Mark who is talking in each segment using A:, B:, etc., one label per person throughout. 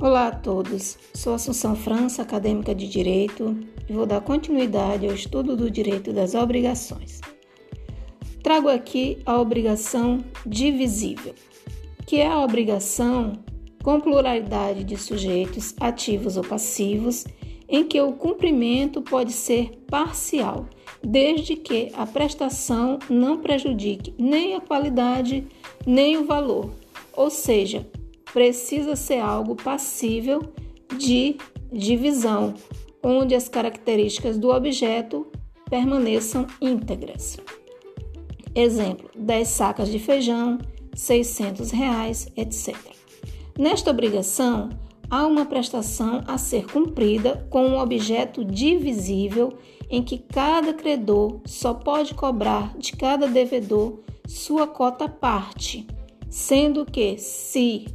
A: Olá a todos, sou Assunção França, acadêmica de Direito, e vou dar continuidade ao estudo do direito das obrigações. Trago aqui a obrigação divisível, que é a obrigação com pluralidade de sujeitos ativos ou passivos, em que o cumprimento pode ser parcial, desde que a prestação não prejudique nem a qualidade nem o valor, ou seja, precisa ser algo passível de divisão, onde as características do objeto permaneçam íntegras. Exemplo: 10 sacas de feijão, 600 reais, etc. Nesta obrigação, há uma prestação a ser cumprida com um objeto divisível em que cada credor só pode cobrar de cada devedor sua cota parte, sendo que, se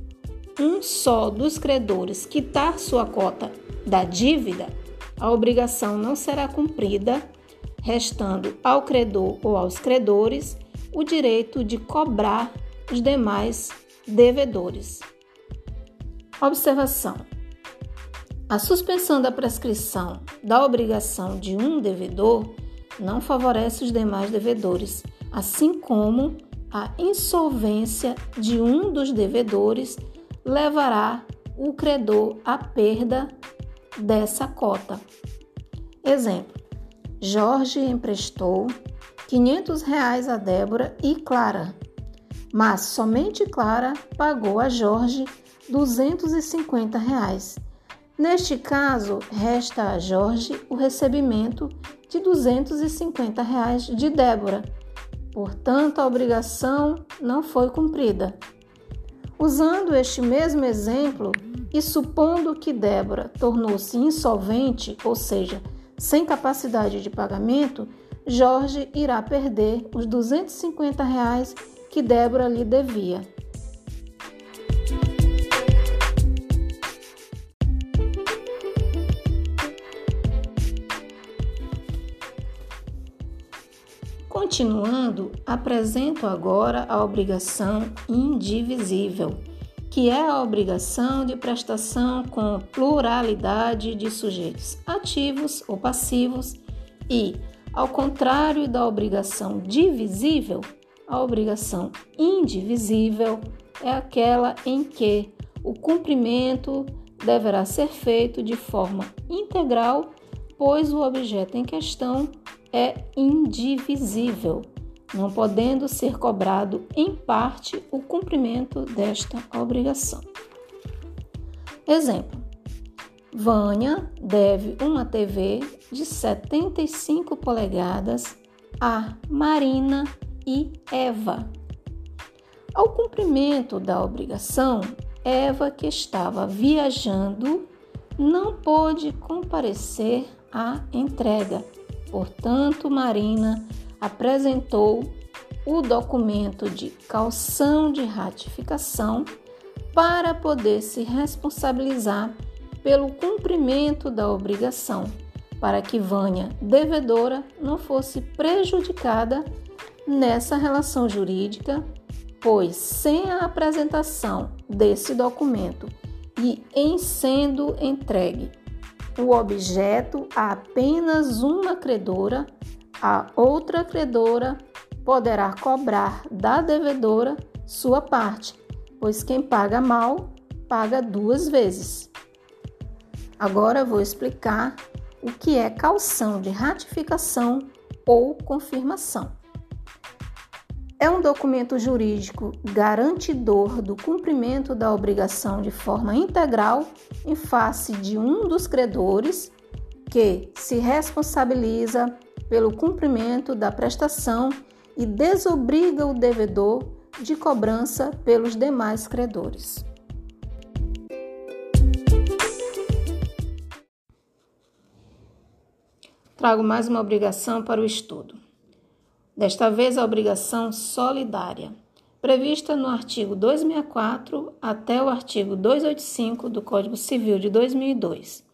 A: um só dos credores quitar sua cota da dívida, a obrigação não será cumprida, restando ao credor ou aos credores o direito de cobrar os demais devedores. Observação: a suspensão da prescrição da obrigação de um devedor não favorece os demais devedores, assim como a insolvência de um dos devedores levará o credor à perda dessa cota. Exemplo: Jorge emprestou 500 reais a Débora e Clara, mas somente Clara pagou a Jorge 250 reais. Neste caso, resta a Jorge o recebimento de 250 reais de Débora. Portanto, a obrigação não foi cumprida. Usando este mesmo exemplo e supondo que Débora tornou-se insolvente, ou seja, sem capacidade de pagamento, Jorge irá perder os 250 reais que Débora lhe devia. Continuando, apresento agora a obrigação indivisível, que é a obrigação de prestação com pluralidade de sujeitos ativos ou passivos e, ao contrário da obrigação divisível, a obrigação indivisível é aquela em que o cumprimento deverá ser feito de forma integral, pois o objeto em questão é indivisível, não podendo ser cobrado em parte o cumprimento desta obrigação. Exemplo: Vânia deve uma TV de 75 polegadas a Marina e Eva. Ao cumprimento da obrigação, Eva, que estava viajando, não pôde comparecer à entrega. Portanto, Marina apresentou o documento de calção de ratificação para poder se responsabilizar pelo cumprimento da obrigação, para que Vânia, devedora, não fosse prejudicada nessa relação jurídica, pois sem a apresentação desse documento e em sendo entregue o objeto a apenas uma credora, a outra credora poderá cobrar da devedora sua parte, pois quem paga mal paga duas vezes. Agora vou explicar o que é calção de ratificação ou confirmação é um documento jurídico garantidor do cumprimento da obrigação de forma integral em face de um dos credores que se responsabiliza pelo cumprimento da prestação e desobriga o devedor de cobrança pelos demais credores. Trago mais uma obrigação para o estudo desta vez a obrigação solidária, prevista no artigo 264 até o artigo 285 do Código Civil de 2002.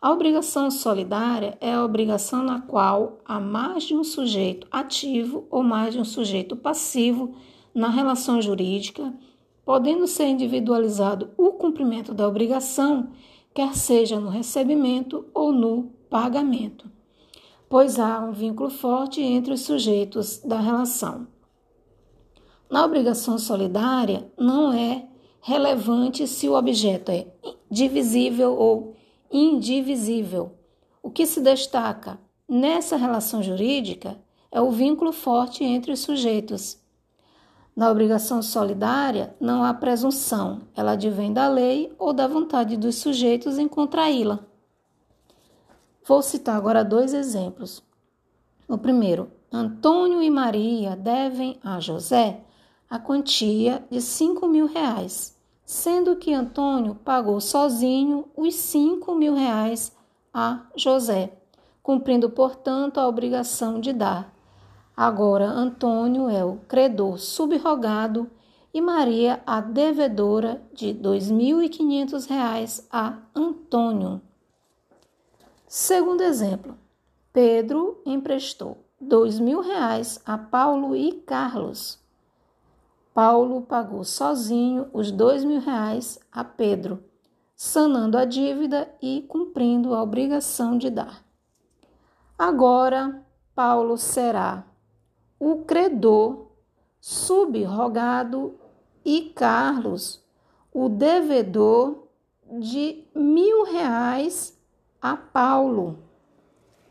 A: A obrigação solidária é a obrigação na qual há mais de um sujeito ativo ou mais de um sujeito passivo na relação jurídica podendo ser individualizado o cumprimento da obrigação, quer seja no recebimento ou no pagamento, pois há um vínculo forte entre os sujeitos da relação. Na obrigação solidária, não é relevante se o objeto é divisível ou indivisível. O que se destaca nessa relação jurídica é o vínculo forte entre os sujeitos. Na obrigação solidária, não há presunção, ela advém da lei ou da vontade dos sujeitos em contraí-la. Vou citar agora dois exemplos. O primeiro, Antônio e Maria devem a José a quantia de cinco mil reais, sendo que Antônio pagou sozinho os cinco mil reais a José, cumprindo, portanto, a obrigação de dar. Agora, Antônio é o credor subrogado e Maria a devedora de R$ 2.500 a Antônio. Segundo exemplo, Pedro emprestou R$ 2.000 a Paulo e Carlos. Paulo pagou sozinho os dois mil reais a Pedro, sanando a dívida e cumprindo a obrigação de dar. Agora, Paulo será o credor subrogado e Carlos, o devedor de mil reais a Paulo.